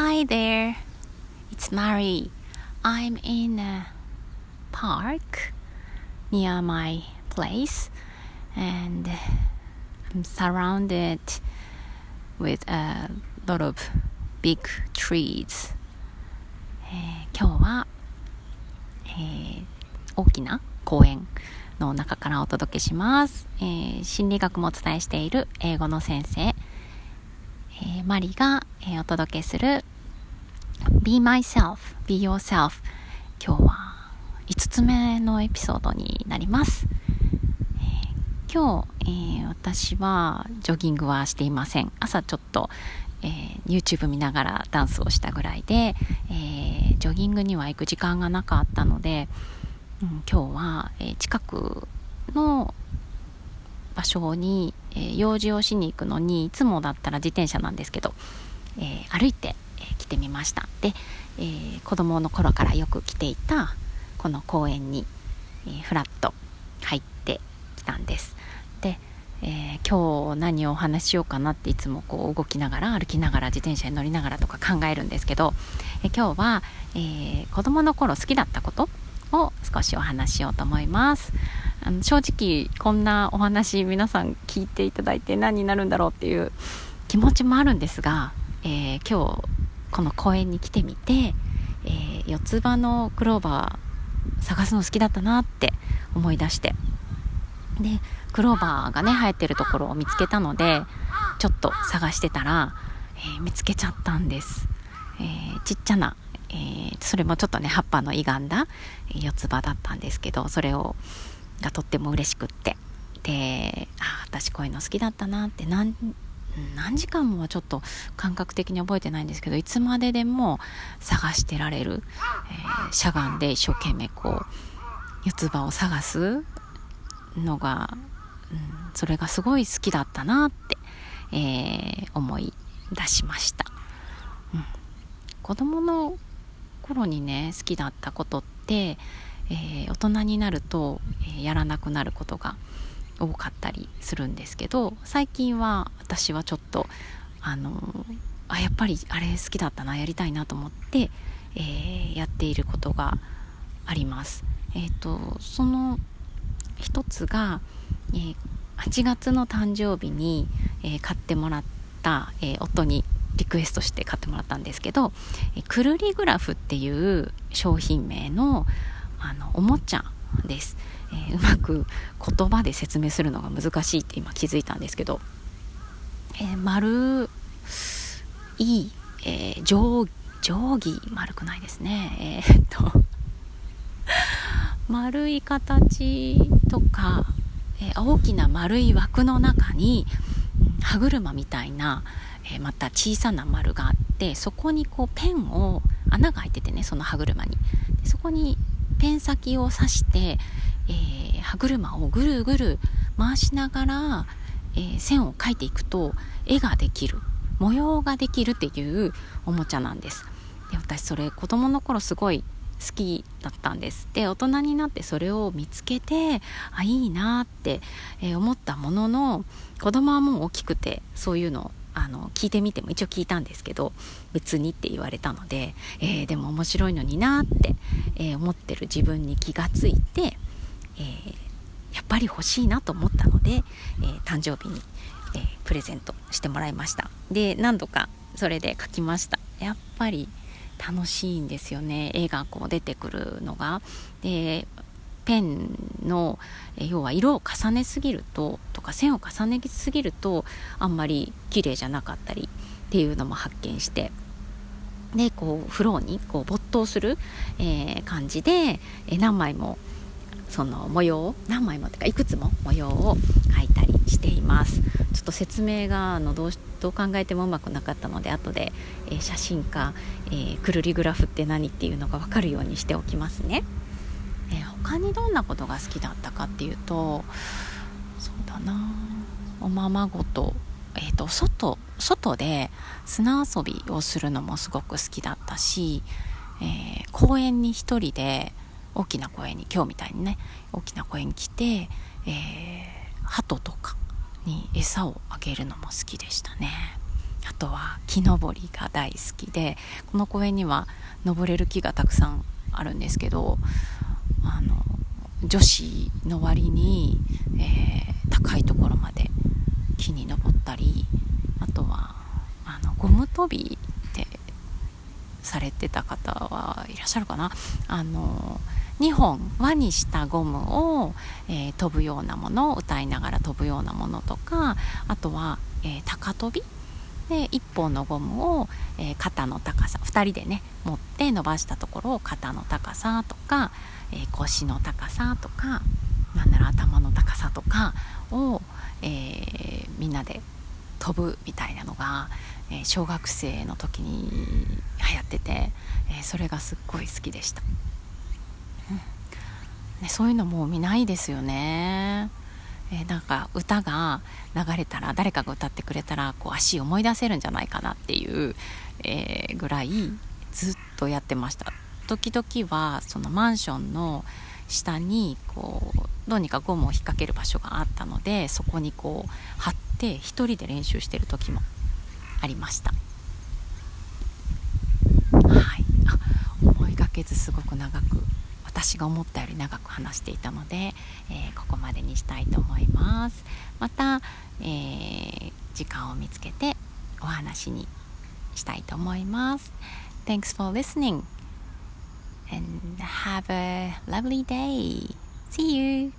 Hi there, it's Mari. I'm in a park near my place and I'm surrounded with a lot of big trees. えー今日は、えー大きな公園の中からお届けします、えー心理学もお伝えしている英語の先生、えーマリが、えーお届けする Be Myself, Be Yourself 今日は5つ目のエピソードになります、えー今日、え私はジョギングはしていません。朝ちょっと、え YouTube 見ながらダンスをしたぐらいで、えジョギングには行く時間がなかったので、うん今日は、え近くの場所に、えー用事をしに行くのにいつもだったら自転車なんですけど、えー歩いて、えー来てみました。で、えー子供の頃からよく来ていたこの公園に、えーふらっと入ってきたんです。で、えー今日何をお話ししようかなっていつもこう動きながら歩きながら自転車に乗りながらとか考えるんですけど、えー今日は、えー子供の頃好きだったことを少しお話ししようと思います。あの正直こんなお話皆さん聞いていただいて何になるんだろうっていう気持ちもあるんですが、えー今日この公園に来てみて、えー四つ葉のクローバー探すの好きだったなって思い出してでクローバーがね生えてるところを見つけたのでちょっと探してたら、えー見つけちゃったんです、えちっちゃな、えそれもちょっとね葉っぱの歪んだ四つ葉だったんですけどそれをがとっても嬉しくって。であ私こういうの好きだったなって何何時間もはちょっと感覚的に覚えてないんですけどいつまででも探してられる、えーしゃがんで一生懸命こう四つ葉を探すのが、うん、それがすごい好きだったなって、えー思い出しました、うん、子供の頃にね好きだったことって、えー大人になると、えーやらなくなることが多かったりするんですけど最近は私はちょっとあのあやっぱりあれ好きだったなやりたいなと思って、えーやっていることがあります。えー、とその一つが、えー8月の誕生日に、えー買ってもらった、えー夫にリクエストして買ってもらったんですけど、えークルリグラフっていう商品名のあのおもちゃです、えーうまく言葉で説明するのが難しいって今気づいたんですけど、えー丸いい、えー定定規丸くないですね。えーっと 丸い形とか、えー大きな丸い枠の中に歯車みたいな、えーまた小さな丸があってそこにこうペンを穴が開いててねその歯車に。でそこにペン先を刺して、えー歯車をぐるぐる回しながら、えー線を描いていくと絵ができる。模様ができるっていうおもちゃなんです。で私それ子供の頃すごい好きだったんです。で大人になってそれを見つけてあいいなって、思ったものの子供はもう大きくてそういうのあの聞いてみても一応聞いたんですけど別にって言われたので、えーでも面白いのになって、えー思ってる自分に気がついて、えーやっぱり欲しいなと思ったので、え誕生日に、えプレゼントしてもらいました。で何度かそれで書きました。やっぱり楽しいんですよね。絵がこう出てくるのが。でペンのえ要は色を重ねすぎるととか線を重ねすぎるとあんまり綺麗じゃなかったりっていうのも発見してでこうフローにこう没頭する、えー感じで、えー何枚もその模様を何枚もってかいくつも模様を描いたりしています。ちょっと説明があのどうしどう考えてもうまくなかったので後で、えー写真か、えークルリグラフって何っていうのが分かるようにしておきますね、えー他にどんなことが好きだったかっていうとそうだな。おままごとえー、と外外で砂遊びをするのもすごく好きだったし、えー公園に一人で大きな公園に今日みたいにね大きな公園に来て、えー鳩とかに餌をあげるのも好きでしたね。あとは木登りが大好きでこの公園には登れる木がたくさんあるんですけどあの女子の割に、えー、高いところまで木に登ったりあとはあのゴム跳びってされてた方はいらっしゃるかな。あの2本輪にしたゴムを、えー、飛ぶようなものを歌いながら飛ぶようなものとかあとは、えー、高跳びで1本のゴムを、えー、肩の高さ2人でね持って伸ばしたところを肩の高さとか、え腰の高さとかなんだろう頭の高さとかを、えみんなで飛ぶみたいなのが、え小学生の時に流行ってて、えそれがすっごい好きでした。ね、そういうのもう見ないですよね。えー、なんか歌が流れたら誰かが歌ってくれたらこう足思い出せるんじゃないかなっていう、えー、ぐらいずっとやってました。時々はそのマンションの下にこうどうにかゴムを引っ掛ける場所があったのでそこにこう貼って1人で練習してる時もありました。はい。あ思いがけずすごく長く私が思ったより長く話していたので、えー、ここまでにしたいと思います。また、えー、時間を見つけてお話にしたいと思います。Thanks for listening and have a lovely day. See you.